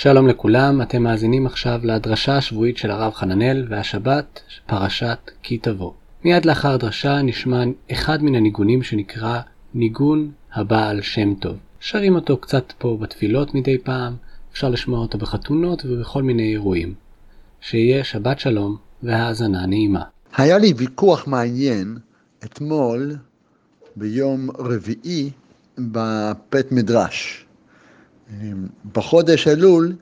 שלום לכולם, אתם מאזינים עכשיו לדרשה השבועית של הרב חננאל והשבת פרשת כי תבוא. מיד לאחר הדרשה נשמע אחד מן הניגונים שנקרא ניגון הבעל שם טוב. שרים אותו קצת פה בתפילות מדי פעם, אפשר לשמוע אותו בחתונות ובכל מיני אירועים. שיהיה שבת שלום והאזנה נעימה. היה לי ויכוח מעניין אתמול ביום רביעי בבית מדרש. בחודש אלול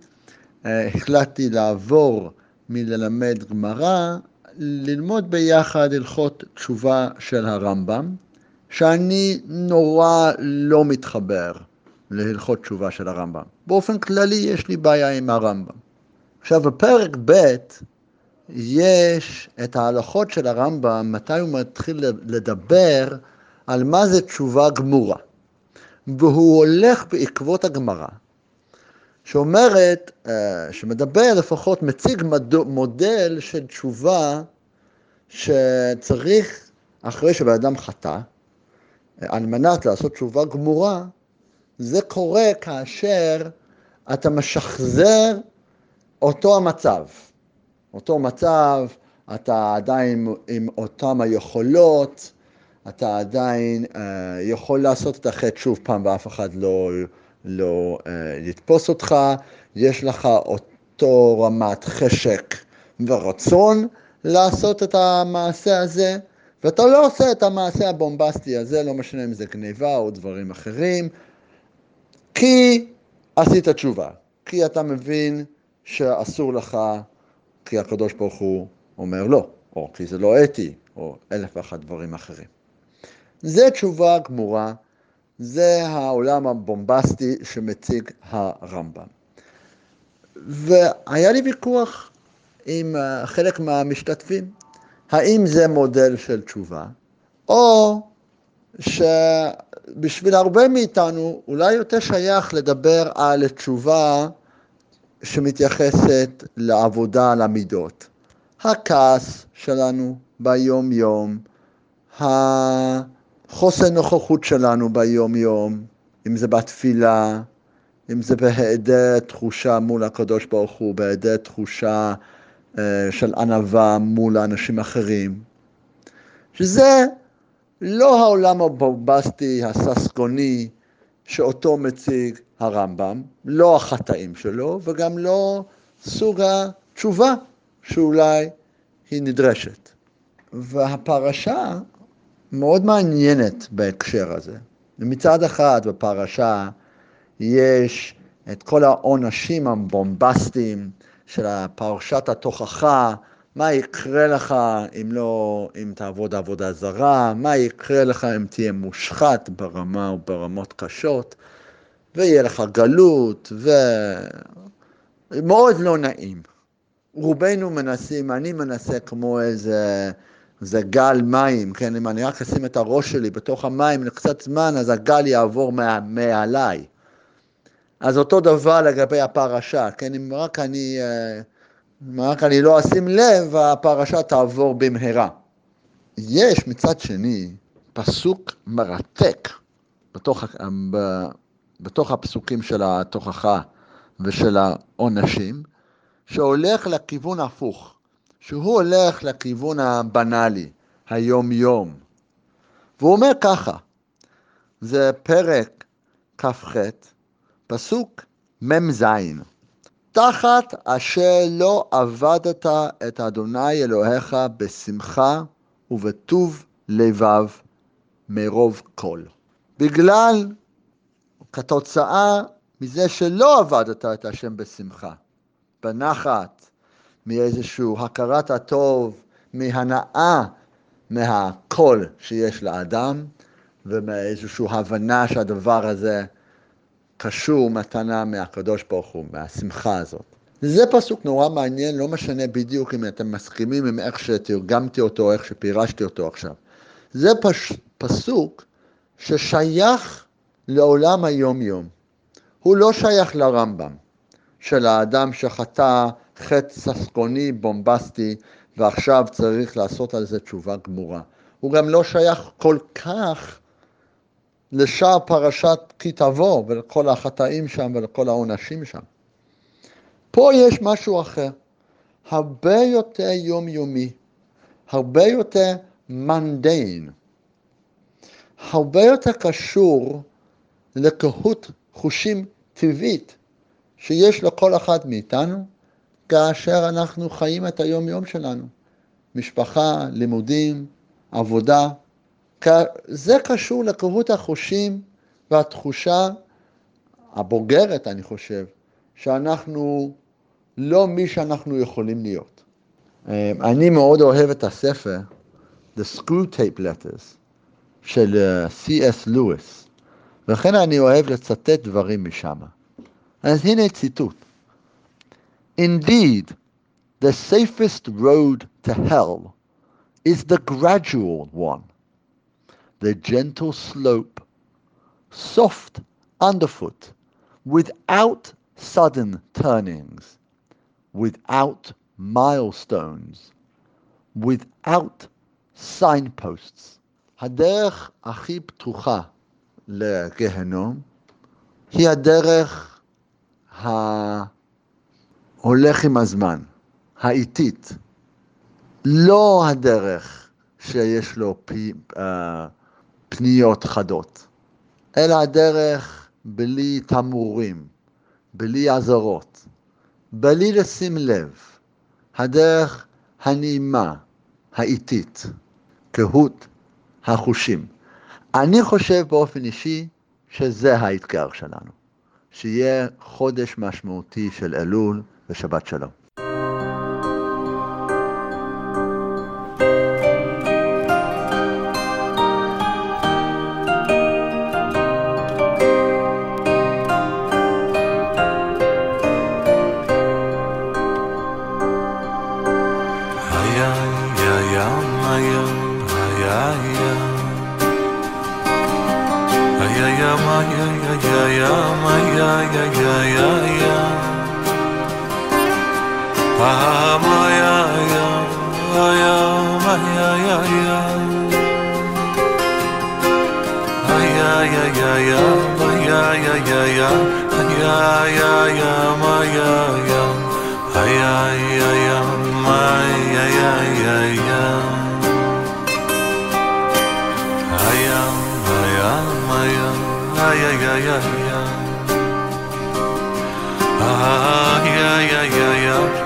אה, החלטתי לעבור מללמד גמרא, ללמוד ביחד הלכות תשובה של הרמב"ם, שאני נורא לא מתחבר להלכות תשובה של הרמב"ם. באופן כללי יש לי בעיה עם הרמב"ם. עכשיו, בפרק ב' יש את ההלכות של הרמב"ם, מתי הוא מתחיל לדבר על מה זה תשובה גמורה. והוא הולך בעקבות הגמרא, שאומרת, אה, שמדבר לפחות, מציג מודל של תשובה שצריך, אחרי שבן אדם חטא, על מנת לעשות תשובה גמורה, זה קורה כאשר אתה משחזר אותו המצב. אותו מצב, אתה עדיין עם אותם היכולות, אתה עדיין uh, יכול לעשות את החטא שוב פעם ואף אחד לא, לא uh, יתפוס אותך, יש לך אותו רמת חשק ורצון לעשות את המעשה הזה, ואתה לא עושה את המעשה הבומבסטי הזה, לא משנה אם זה גניבה או דברים אחרים, כי עשית תשובה, כי אתה מבין שאסור לך, כי הקדוש ברוך הוא אומר לא, או כי זה לא אתי, או אלף ואחת דברים אחרים. זה תשובה גמורה, זה העולם הבומבסטי שמציג הרמב"ם. והיה לי ויכוח עם אה, חלק מהמשתתפים, האם זה מודל של תשובה, או שבשביל הרבה מאיתנו אולי יותר שייך לדבר על תשובה שמתייחסת לעבודה על המידות. הכעס שלנו ביום-יום, החוסר נוכחות שלנו ביום-יום, אם זה בתפילה, אם זה בהיעדר תחושה מול הקדוש ברוך הוא, בהיעדר תחושה אה, של ענווה מול האנשים אחרים, שזה לא העולם הבומבסטי, הססגוני, שאותו מציג הרמב"ם, לא החטאים שלו, וגם לא סוג התשובה שאולי היא נדרשת. והפרשה מאוד מעניינת בהקשר הזה. מצד אחד בפרשה יש את כל העונשים הבומבסטיים של פרשת התוכחה, מה יקרה לך אם לא, אם תעבוד עבודה זרה, מה יקרה לך אם תהיה מושחת ברמה או ברמות קשות, ויהיה לך גלות, ומאוד לא נעים. רובנו מנסים, אני מנסה כמו איזה, איזה גל מים, כן, אם אני רק אשים את הראש שלי בתוך המים לקצת זמן, אז הגל יעבור מעליי. אז אותו דבר לגבי הפרשה, כן, אם רק אני... Uh, רק אני לא אשים לב, הפרשה תעבור במהרה. יש מצד שני פסוק מרתק בתוך, בתוך הפסוקים של התוכחה ושל העונשים, שהולך לכיוון הפוך, שהוא הולך לכיוון הבנאלי, היום-יום. והוא אומר ככה, זה פרק כ"ח, פסוק מ"ז. תחת אשר לא עבדת את אדוני אלוהיך בשמחה ובטוב לבב מרוב כל. בגלל, כתוצאה מזה שלא עבדת את השם בשמחה, בנחת, מאיזושהי הכרת הטוב, מהנאה מהקול שיש לאדם, ומאיזושהי הבנה שהדבר הזה קשור מתנה מהקדוש ברוך הוא, מהשמחה הזאת. זה פסוק נורא מעניין, לא משנה בדיוק אם אתם מסכימים עם איך שתרגמתי אותו, איך שפירשתי אותו עכשיו. זה פש, פסוק ששייך לעולם היום-יום. הוא לא שייך לרמב"ם, של האדם שחטא חטא ססקוני, בומבסטי, ועכשיו צריך לעשות על זה תשובה גמורה. הוא גם לא שייך כל כך לשאר פרשת כי תבוא ולכל החטאים שם ולכל העונשים שם. פה יש משהו אחר, הרבה יותר יומיומי, הרבה יותר מנדיין, הרבה יותר קשור לקהות חושים טבעית שיש לכל אחד מאיתנו כאשר אנחנו חיים את היום-יום שלנו. משפחה, לימודים, עבודה. זה קשור לקהות החושים והתחושה הבוגרת, אני חושב, שאנחנו לא מי שאנחנו יכולים להיות. אה, אני מאוד אוהב את הספר The Screw Tape Letters של אה, C.S. לואיס, ולכן אני אוהב לצטט דברים משם. אז הנה ציטוט. Indeed, the safest road to hell is the gradual one, the gentle slope, soft underfoot, without sudden turnings, without milestones, without signposts. הדרך הכי פתוחה לגיהנום היא הדרך ההולך עם הזמן, האיטית, לא הדרך שיש לו פי, uh, פניות חדות, אלא הדרך בלי תמרורים, בלי אזהרות, בלי לשים לב, הדרך הנעימה, האיטית, קהות החושים. אני חושב באופן אישי שזה האתגר שלנו, שיהיה חודש משמעותי של אלול ושבת שלום. yeah, yeah, yeah, yeah, yeah. yeah, yeah, yeah, yeah. yeah, yeah, yeah.